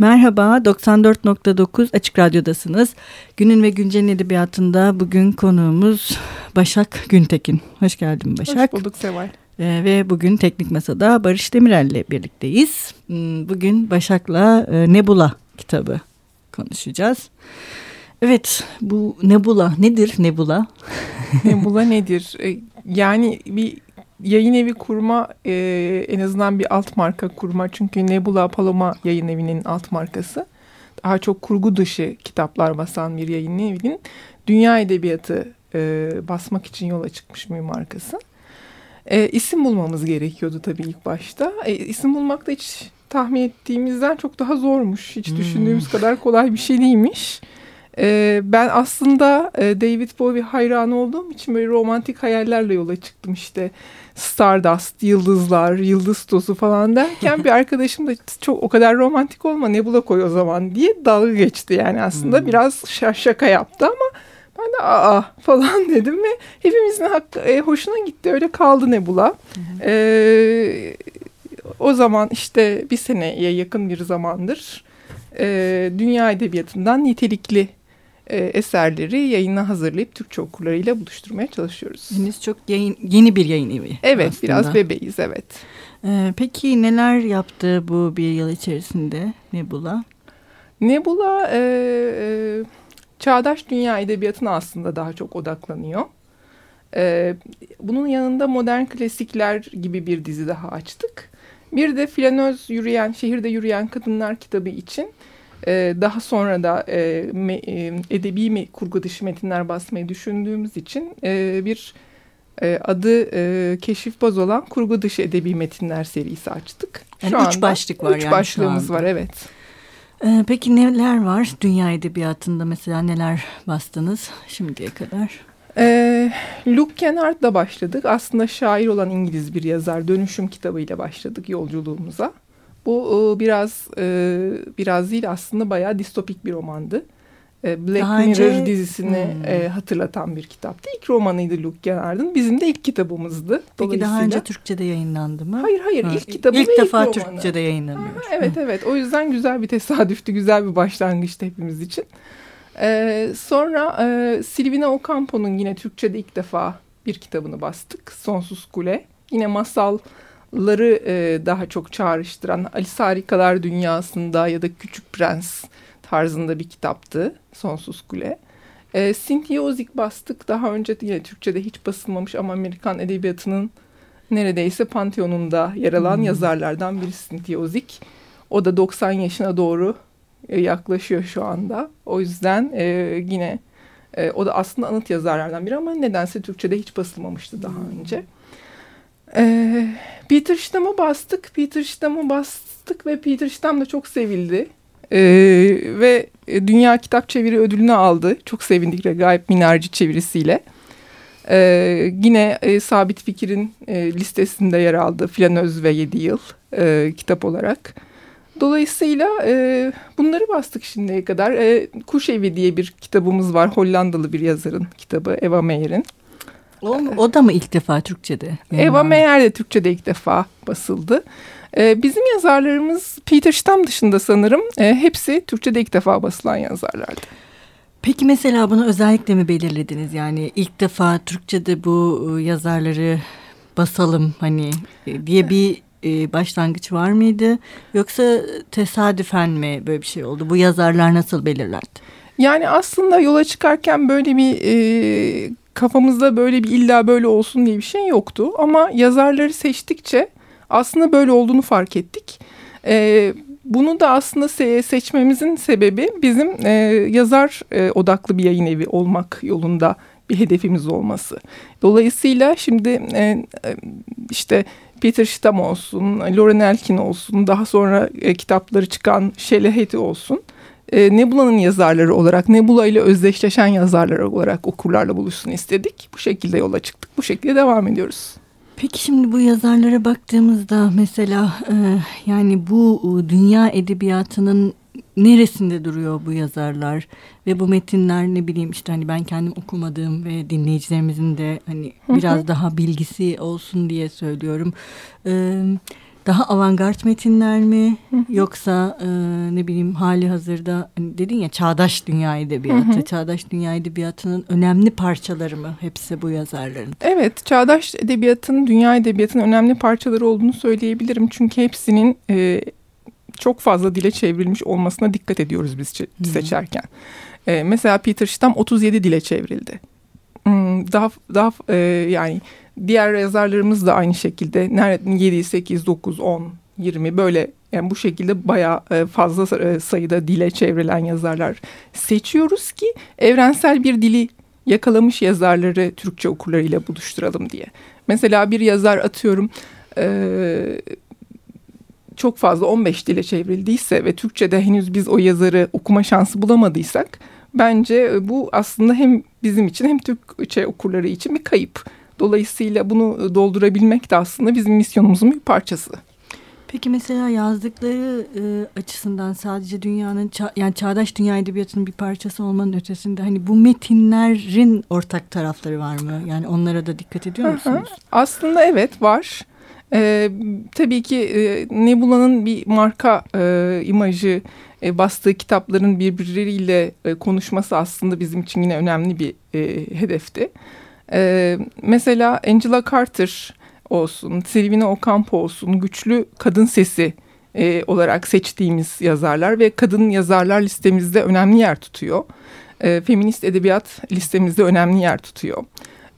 Merhaba, 94.9 Açık Radyo'dasınız. Günün ve Güncel'in edebiyatında bugün konuğumuz Başak Güntekin. Hoş geldin Başak. Hoş bulduk Seval. Ee, ve bugün Teknik Masa'da Barış Demirel ile birlikteyiz. Hmm, bugün Başak'la e, Nebula kitabı konuşacağız. Evet, bu Nebula nedir Nebula? Nebula nedir? E, yani bir yayın evi kurma e, en azından bir alt marka kurma. Çünkü Nebula Paloma yayın evinin alt markası. Daha çok kurgu dışı kitaplar basan bir yayın evinin dünya edebiyatı e, basmak için yola çıkmış bir markası. E, isim bulmamız gerekiyordu tabii ilk başta. E, isim bulmak da hiç tahmin ettiğimizden çok daha zormuş. Hiç hmm. düşündüğümüz kadar kolay bir şey değilmiş. E, ben aslında e, David Bowie hayranı olduğum için böyle romantik hayallerle yola çıktım işte. Stardust, yıldızlar, yıldız tozu falan derken bir arkadaşım da çok o kadar romantik olma Nebula koy o zaman diye dalga geçti yani aslında hmm. biraz şaka yaptı ama ben de aa falan dedim ve hepimizin hakkı, e, hoşuna gitti öyle kaldı Nebula. Hmm. E, o zaman işte bir seneye yakın bir zamandır e, dünya edebiyatından nitelikli e, eserleri yayına hazırlayıp Türkçe okurlarıyla buluşturmaya çalışıyoruz. Henüz çok yayın, yeni bir yayın evi. Evet aslında. biraz bebeğiz evet. Ee, peki neler yaptı bu bir yıl içerisinde Nebula? Nebula e, e, çağdaş dünya edebiyatına aslında daha çok odaklanıyor. E, bunun yanında modern klasikler gibi bir dizi daha açtık. Bir de flanöz yürüyen, şehirde yürüyen kadınlar kitabı için ee, daha sonra da e, me, e, edebi mi, kurgu dışı metinler basmayı düşündüğümüz için e, bir e, adı e, Keşif Baz olan kurgu dışı edebi metinler serisi açtık. Yani Şu üç anda, başlık var üç yani başlığımız var evet. Ee, peki neler var dünya edebiyatında mesela neler bastınız şimdiye kadar? Ee, Luke Kennard'la başladık. Aslında şair olan İngiliz bir yazar. Dönüşüm kitabıyla başladık yolculuğumuza. Bu e, biraz e, biraz değil aslında bayağı distopik bir romandı. E, Black daha Mirror önce... dizisini hmm. hatırlatan bir kitaptı. İlk romanıydı Luke Kennard'ın. Bizim de ilk kitabımızdı. Peki daha önce Türkçe'de yayınlandı mı? Hayır hayır ha. ilk kitabı İlk defa ilk Türkçe'de yayınlanıyor. Ha, evet evet o yüzden güzel bir tesadüftü. Güzel bir başlangıçtı hepimiz için. Ee, sonra e, Silvina Ocampo'nun yine Türkçe'de ilk defa bir kitabını bastık. Sonsuz Kule. Yine masal ları e, daha çok çağrıştıran Alice Harikalar Dünyası'nda ya da Küçük Prens tarzında bir kitaptı Sonsuz Kule. E, Cynthia Ozick bastık. Daha önce yine Türkçe'de hiç basılmamış ama Amerikan edebiyatının neredeyse panteonunda yer alan hmm. yazarlardan biri Cynthia Ozick. O da 90 yaşına doğru e, yaklaşıyor şu anda. O yüzden e, yine e, o da aslında anıt yazarlardan biri ama nedense Türkçe'de hiç basılmamıştı daha hmm. Ee, Peter Stamm'ı bastık. Peter Stamm'ı bastık ve Peter Stamm da çok sevildi. Ee, ve Dünya Kitap Çeviri ödülünü aldı. Çok sevindik Regaip Minarci çevirisiyle. Ee, yine e, Sabit Fikir'in e, listesinde yer aldı. Flanöz ve Yedi Yıl e, kitap olarak. Dolayısıyla e, bunları bastık şimdiye kadar. E, Kuş Evi diye bir kitabımız var. Hollandalı bir yazarın kitabı Eva Meyer'in. O, o da mı ilk defa Türkçe'de? Eva Meyer de Türkçe'de ilk defa basıldı. Ee, bizim yazarlarımız Peter Stamm dışında sanırım e, hepsi Türkçe'de ilk defa basılan yazarlardı. Peki mesela bunu özellikle mi belirlediniz? Yani ilk defa Türkçe'de bu e, yazarları basalım hani e, diye bir e, başlangıç var mıydı? Yoksa tesadüfen mi böyle bir şey oldu? Bu yazarlar nasıl belirlendi? Yani aslında yola çıkarken böyle bir e, kafamızda böyle bir illa böyle olsun diye bir şey yoktu. Ama yazarları seçtikçe aslında böyle olduğunu fark ettik. E, bunu da aslında se seçmemizin sebebi bizim e, yazar e, odaklı bir yayın evi olmak yolunda bir hedefimiz olması. Dolayısıyla şimdi e, e işte Peter Stamm olsun, Lauren Elkin olsun, daha sonra e, kitapları çıkan Shelley Hattie olsun e, Nebula'nın yazarları olarak, Nebula ile özdeşleşen yazarlar olarak okurlarla buluşsun istedik. Bu şekilde yola çıktık. Bu şekilde devam ediyoruz. Peki şimdi bu yazarlara baktığımızda mesela e, yani bu dünya edebiyatının neresinde duruyor bu yazarlar ve bu metinler ne bileyim işte hani ben kendim okumadığım ve dinleyicilerimizin de hani biraz daha bilgisi olsun diye söylüyorum. Evet daha avantgard metinler mi yoksa e, ne bileyim hali hazırda hani dedin ya çağdaş dünya edebiyatı, çağdaş dünya edebiyatının önemli parçaları mı hepsi bu yazarların? Evet, çağdaş edebiyatın, dünya edebiyatının önemli parçaları olduğunu söyleyebilirim. Çünkü hepsinin e, çok fazla dile çevrilmiş olmasına dikkat ediyoruz biz seçerken. E, mesela Peter Stamm 37 dile çevrildi. Hmm, daha daha e, yani diğer yazarlarımız da aynı şekilde 7, 8, 9, 10, 20 böyle yani bu şekilde bayağı e, fazla e, sayıda dile çevrilen yazarlar seçiyoruz ki evrensel bir dili yakalamış yazarları Türkçe okurlarıyla buluşturalım diye. Mesela bir yazar atıyorum e, çok fazla 15 dile çevrildiyse ve Türkçe'de henüz biz o yazarı okuma şansı bulamadıysak bence bu aslında hem bizim için hem Türkçe okurları için bir kayıp. Dolayısıyla bunu doldurabilmek de aslında bizim misyonumuzun bir parçası. Peki mesela yazdıkları e, açısından sadece dünyanın ça yani çağdaş dünya edebiyatının bir parçası olmanın ötesinde hani bu metinlerin ortak tarafları var mı? Yani onlara da dikkat ediyor musunuz? Aslında evet var. Ee, tabii ki e, Nebula'nın bir marka e, imajı, e, bastığı kitapların birbirleriyle e, konuşması aslında bizim için yine önemli bir e, hedefti. E, mesela Angela Carter olsun, Silvina Ocampo olsun güçlü kadın sesi e, olarak seçtiğimiz yazarlar ve kadın yazarlar listemizde önemli yer tutuyor. E, feminist edebiyat listemizde önemli yer tutuyor.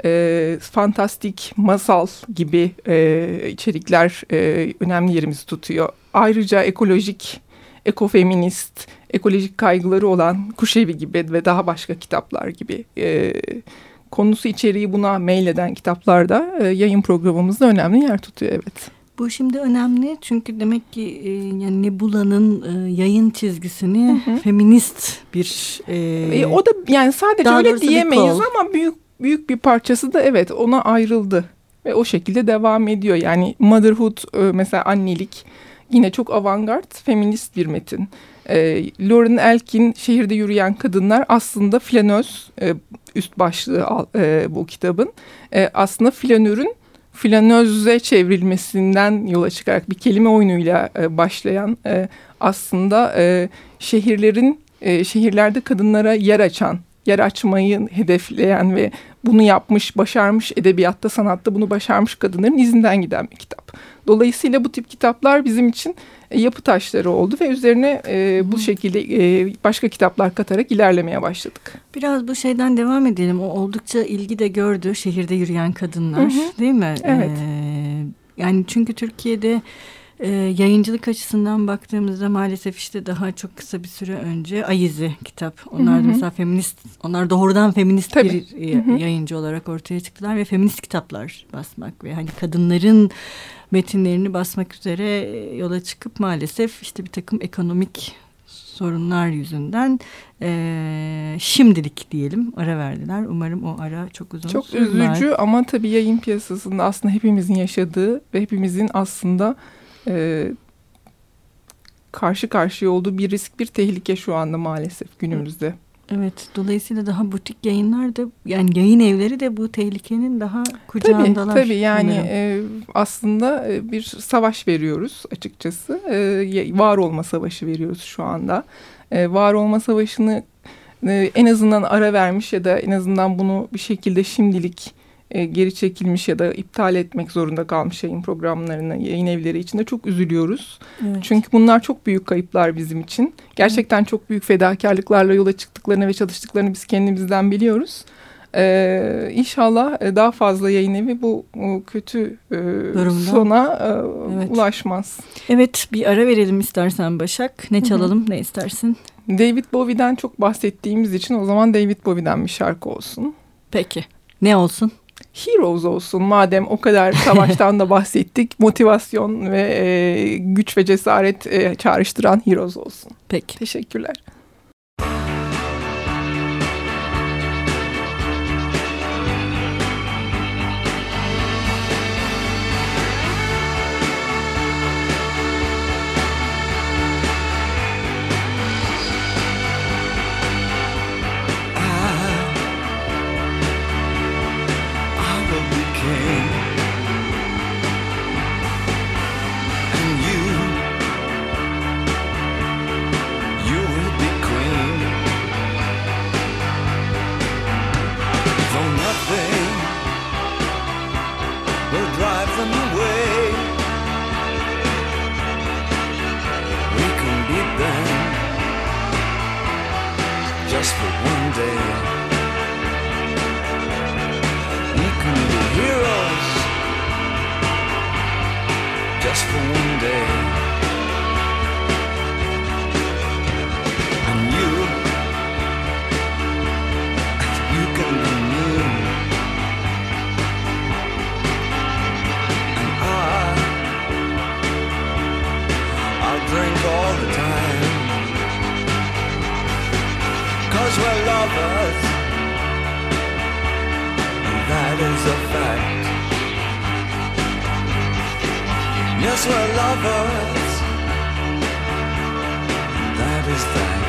E, fantastik, masal gibi e, içerikler e, önemli yerimizi tutuyor. Ayrıca ekolojik, ekofeminist, ekolojik kaygıları olan Kuşevi gibi ve daha başka kitaplar gibi e, konusu içeriği buna meyleden kitaplarda e, yayın programımızda önemli yer tutuyor evet. Bu şimdi önemli çünkü demek ki e, yani Nebula'nın e, yayın çizgisini hı hı. feminist bir e, e, o da yani sadece öyle diyemeyiz ama büyük büyük bir parçası da evet ona ayrıldı ve o şekilde devam ediyor. Yani motherhood e, mesela annelik yine çok avantgard feminist bir metin. E, Lauren Elkin Şehirde Yürüyen Kadınlar aslında flanöz e, üst başlığı e, bu kitabın. E, aslında flanörün flanöze çevrilmesinden yola çıkarak bir kelime oyunuyla e, başlayan e, aslında e, şehirlerin e, şehirlerde kadınlara yer açan yer açmayı hedefleyen ve bunu yapmış, başarmış edebiyatta, sanatta bunu başarmış kadınların izinden giden bir kitap. Dolayısıyla bu tip kitaplar bizim için e, yapı taşları oldu ve üzerine e, bu şekilde e, başka kitaplar katarak ilerlemeye başladık. Biraz bu şeyden devam edelim. O oldukça ilgi de gördü şehirde yürüyen kadınlar, hı hı. değil mi? Evet. Ee, yani çünkü Türkiye'de e, yayıncılık açısından baktığımızda maalesef işte daha çok kısa bir süre önce Ayizi kitap. Onlar da mesela feminist, onlar doğrudan feminist Tabii. bir hı hı. yayıncı olarak ortaya çıktılar ve feminist kitaplar basmak ve hani kadınların metinlerini basmak üzere yola çıkıp maalesef işte bir takım ekonomik sorunlar yüzünden e, şimdilik diyelim ara verdiler. Umarım o ara çok uzun Çok sürmez. üzücü ama tabii yayın piyasasında aslında hepimizin yaşadığı ve hepimizin aslında e, karşı karşıya olduğu bir risk, bir tehlike şu anda maalesef günümüzde. Evet, dolayısıyla daha butik yayınlar da yani yayın evleri de bu tehlikenin daha kucağındalar. Tabii tabii yani e, aslında e, bir savaş veriyoruz açıkçası. E, var olma savaşı veriyoruz şu anda. E, var olma savaşını e, en azından ara vermiş ya da en azından bunu bir şekilde şimdilik e, geri çekilmiş ya da iptal etmek zorunda kalmış yayın programlarını, yayın evleri için de çok üzülüyoruz. Evet. Çünkü bunlar çok büyük kayıplar bizim için. Gerçekten evet. çok büyük fedakarlıklarla yola çıktıklarını ve çalıştıklarını biz kendimizden biliyoruz. Ee, inşallah e, daha fazla yayın evi bu kötü e, sona e, evet. ulaşmaz. Evet bir ara verelim istersen Başak. Ne çalalım Hı -hı. ne istersin? David Bowie'den çok bahsettiğimiz için o zaman David Bowie'den bir şarkı olsun. Peki ne olsun? Heroes olsun madem o kadar savaştan da bahsettik. Motivasyon ve e, güç ve cesaret e, çağrıştıran Heroes olsun. Peki. Teşekkürler. Yes, we're lovers, that is that.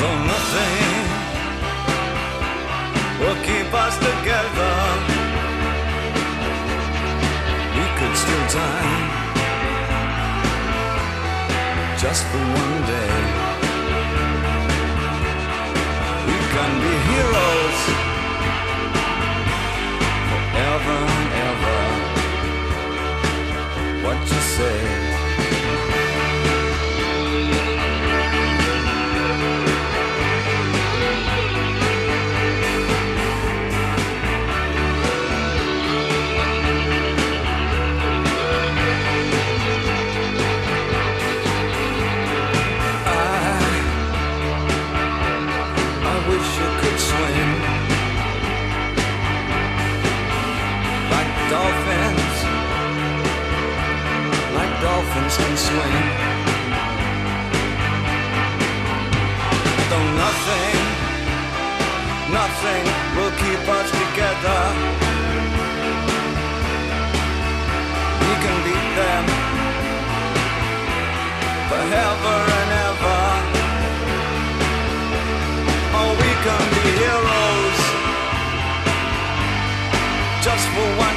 Though nothing will keep us together, we could still die just for one day. Nothing will keep us together. We can beat them forever and ever. Oh, we can be heroes just for one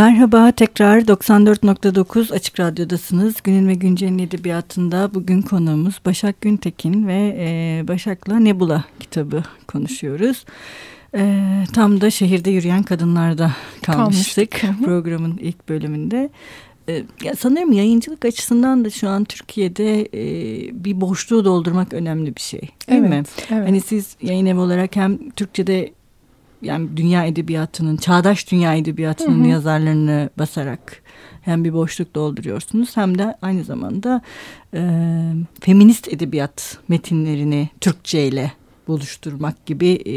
Merhaba tekrar 94.9 Açık Radyo'dasınız. Günün ve Güncel'in edebiyatında bugün konuğumuz Başak Güntekin ve e, Başak'la Nebula kitabı konuşuyoruz. E, tam da şehirde yürüyen kadınlarda kalmıştık, Kalmıştık. programın ilk bölümünde. Ee, ya sanırım yayıncılık açısından da şu an Türkiye'de e, bir boşluğu doldurmak önemli bir şey. Değil mi? Evet. Hani siz yayın evi olarak hem Türkçe'de yani dünya edebiyatının, çağdaş dünya edebiyatının Hı hı. yazarlarını basarak hem bir boşluk dolduruyorsunuz hem de aynı zamanda e, feminist edebiyat metinlerini Türkçe ile buluşturmak gibi e,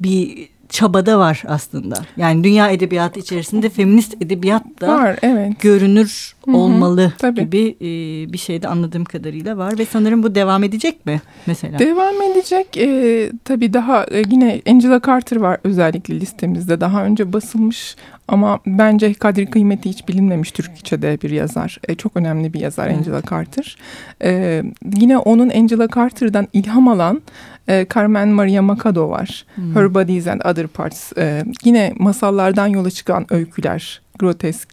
bir çabada var aslında. Yani dünya edebiyatı içerisinde feminist edebiyat da Var evet. görünür Hı hı, olmalı tabii. gibi e, bir şey de anladığım kadarıyla var ve sanırım bu devam edecek mi mesela? Devam edecek. E, tabii daha e, yine Angela Carter var özellikle listemizde. Daha önce basılmış ama bence kadri kıymeti hiç bilinmemiş Türkçe'de bir yazar. E, çok önemli bir yazar Evet. Angela Carter. E, yine onun Angela Carter'dan ilham alan e, Carmen Maria Machado var. Hmm. Her Bodies and Other Parts. E, yine masallardan yola çıkan öyküler, grotesk,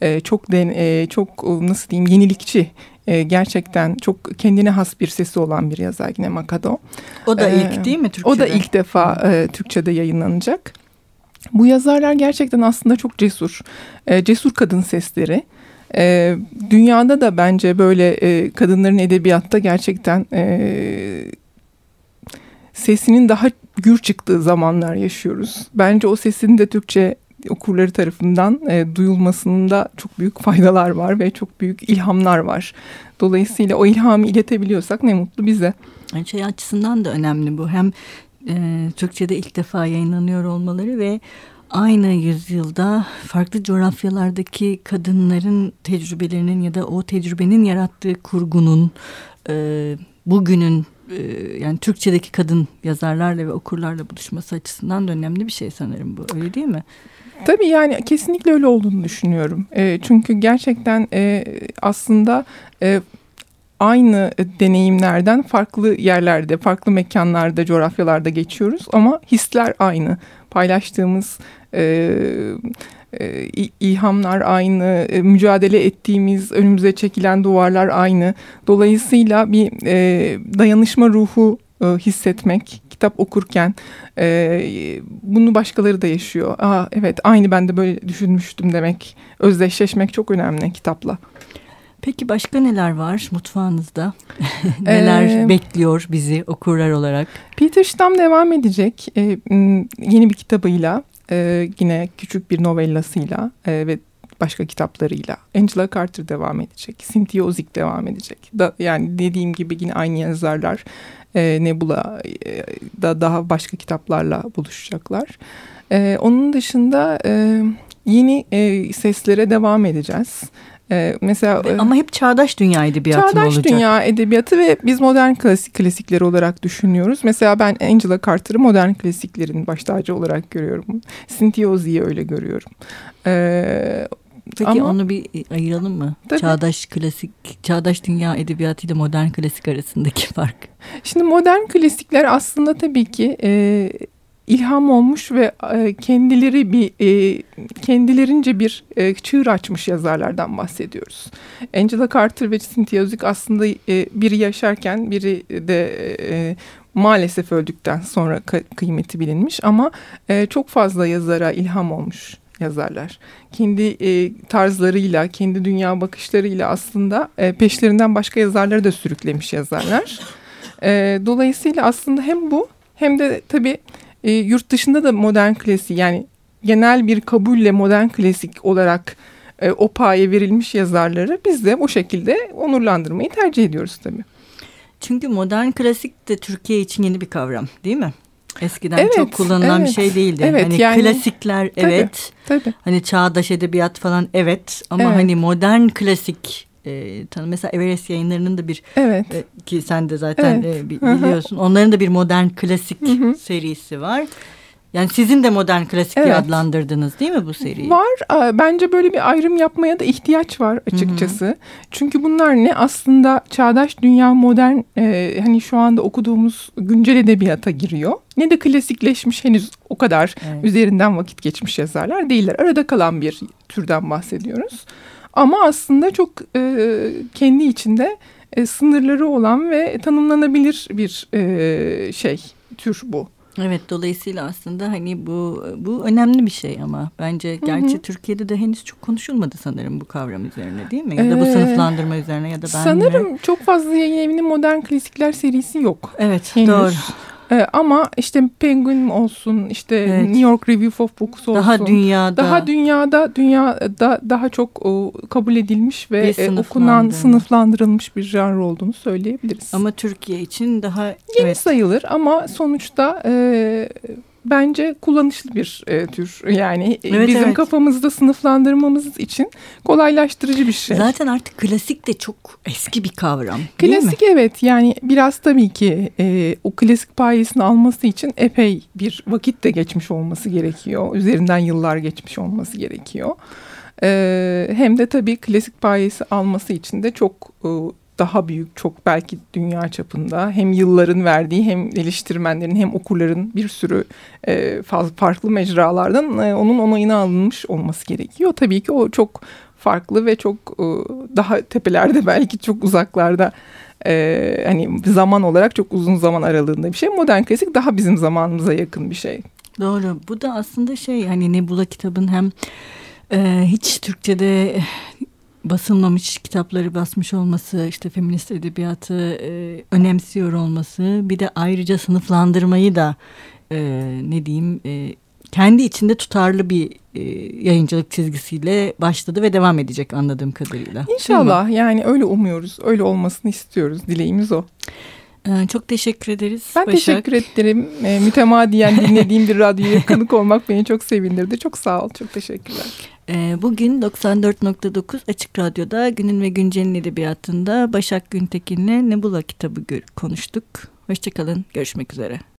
e, çok den, e, çok e, nasıl diyeyim yenilikçi. E, gerçekten çok kendine has bir sesi olan bir yazar yine Machado. O da Ee, ilk değil mi Türkçe'de? O da ilk defa e, Türkçe'de yayınlanacak. Bu yazarlar gerçekten aslında çok cesur. E, cesur kadın sesleri. E, dünyada da bence böyle e, kadınların edebiyatta gerçekten e, sesinin daha gür çıktığı zamanlar yaşıyoruz. Bence o sesin de Türkçe okurları tarafından e, duyulmasında çok büyük faydalar var ve çok büyük ilhamlar var. Dolayısıyla o ilhamı iletebiliyorsak ne mutlu bize. Şey açısından da önemli bu. Hem e, Türkçe'de ilk defa yayınlanıyor olmaları ve aynı yüzyılda farklı coğrafyalardaki kadınların tecrübelerinin ya da o tecrübenin yarattığı kurgunun e, bugünün e, yani Türkçedeki kadın yazarlarla ve okurlarla buluşması açısından da önemli bir şey sanırım bu. Öyle değil mi? Tabii yani kesinlikle öyle olduğunu düşünüyorum. E, çünkü gerçekten e, aslında e, aynı deneyimlerden farklı yerlerde, farklı mekanlarda, coğrafyalarda geçiyoruz ama hisler aynı. Paylaştığımız e, e, ilhamlar aynı, e, mücadele ettiğimiz, önümüze çekilen duvarlar aynı. Dolayısıyla bir e, dayanışma ruhu e, hissetmek, kitap okurken e, bunu başkaları da yaşıyor. Aa, evet aynı ben de böyle düşünmüştüm demek, özdeşleşmek çok önemli kitapla. Peki başka neler var mutfağınızda? neler Ee, bekliyor bizi okurlar olarak? Peter Stamm devam edecek e, m, yeni bir kitabıyla, e, yine küçük bir novellasıyla e, ve başka kitaplarıyla. Angela Carter devam edecek, Cynthia Ozick devam edecek. Da, yani dediğim gibi yine aynı yazarlar e, Nebula e, da daha başka kitaplarla buluşacaklar. E, onun dışında e, yeni e, seslere devam edeceğiz. E, mesela e, Ama hep çağdaş dünya edebiyatı Çağdaş olacak? dünya edebiyatı ve biz modern klasik klasikleri olarak düşünüyoruz. Mesela ben Angela Carter'ı modern klasiklerin baş tacı olarak görüyorum. Cynthia Ozi'yi öyle görüyorum. Ee, Peki Ama- onu bir ayıralım mı? Tabii. Çağdaş klasik, çağdaş dünya edebiyatı ile modern klasik arasındaki fark. şimdi modern klasikler aslında tabii ki e, ilham olmuş ve e, kendileri bir e, kendilerince bir e, çığır açmış yazarlardan bahsediyoruz. Angela Carter ve Cynthia Ozick aslında biri yaşarken biri de maalesef öldükten sonra kıymeti bilinmiş ama çok fazla yazara ilham olmuş yazarlar. Kendi tarzlarıyla, kendi dünya bakışlarıyla aslında peşlerinden başka yazarları da sürüklemiş yazarlar. Dolayısıyla aslında hem bu hem de tabii e, yurt dışında da modern klasik yani genel bir kabulle modern klasik olarak e, o paye verilmiş yazarları biz de o şekilde onurlandırmayı tercih ediyoruz tabii. Çünkü modern klasik de Türkiye için yeni bir kavram değil mi? Eskiden Evet, çok kullanılan bir evet. şey değildi. Evet, hani yani- klasikler evet, Tabii. hani çağdaş edebiyat falan evet ama Evet. hani modern klasik e, tanı mesela Everest yayınlarının da bir Evet. e, ki sen de zaten Evet. e, bi- Hı hı. biliyorsun. Onların da bir modern klasik Hı hı. serisi var. Yani sizin de modern klasik diye Evet. adlandırdınız değil mi bu seriyi? Var. Bence böyle bir ayrım yapmaya da ihtiyaç var açıkçası. Çünkü bunlar ne aslında çağdaş dünya modern e, hani şu anda okuduğumuz güncel edebiyata giriyor. Ne de klasikleşmiş henüz o kadar Evet. üzerinden vakit geçmiş yazarlar değiller. Arada kalan bir türden bahsediyoruz. Ama aslında çok e, kendi içinde e, sınırları olan ve tanımlanabilir bir e, şey tür bu. Evet dolayısıyla aslında hani bu bu önemli bir şey ama bence gerçi hı hı. Türkiye'de de henüz çok konuşulmadı sanırım bu kavram üzerine değil mi? Ya da bu ee, sınıflandırma üzerine ya da ben Sanırım mi? çok fazla yayın evinin modern klasikler serisi yok. Evet henüz. doğru. Ee, ama işte Penguin olsun, işte evet. New York Review of Books olsun. Daha dünyada. Daha dünyada, dünyada daha çok o, kabul edilmiş ve e, okunan, sınıflandırılmış bir janr olduğunu söyleyebiliriz. Ama Türkiye için daha... Yeni evet. sayılır ama sonuçta... E, bence kullanışlı bir e, tür. Yani evet, bizim evet. kafamızda sınıflandırmamız için kolaylaştırıcı bir şey. Zaten artık klasik de çok eski bir kavram. Klasik evet yani biraz tabii ki e, o klasik payesini alması için epey bir vakit de geçmiş olması gerekiyor. Üzerinden yıllar geçmiş olması gerekiyor. E, hem de tabii klasik payesi alması için de çok e, daha büyük çok belki dünya çapında hem yılların verdiği hem eleştirmenlerin hem okurların bir sürü e, farklı mecralardan e, onun onayına alınmış olması gerekiyor. Tabii ki o çok farklı ve çok e, daha tepelerde belki çok uzaklarda e, hani zaman olarak çok uzun zaman aralığında bir şey. Modern klasik daha bizim zamanımıza yakın bir şey. Doğru. Bu da aslında şey hani Nebula kitabın hem e, hiç Türkçe'de basılmamış kitapları basmış olması, işte feminist edebiyatı e, önemsiyor olması, bir de ayrıca sınıflandırmayı da e, ne diyeyim e, kendi içinde tutarlı bir e, yayıncılık çizgisiyle başladı ve devam edecek anladığım kadarıyla. İnşallah yani öyle umuyoruz, öyle olmasını istiyoruz, dileğimiz o. Ee, çok teşekkür ederiz. Ben Başak. teşekkür ederim. E, mütemadiyen dinlediğim bir radyoya konuk olmak beni çok sevindirdi. Çok sağ ol. Çok teşekkürler. E, bugün 94.9 Açık Radyo'da Günün ve Güncel'in edebiyatında Başak Güntekin'le Nebula kitabı konuştuk. Hoşçakalın. Görüşmek üzere.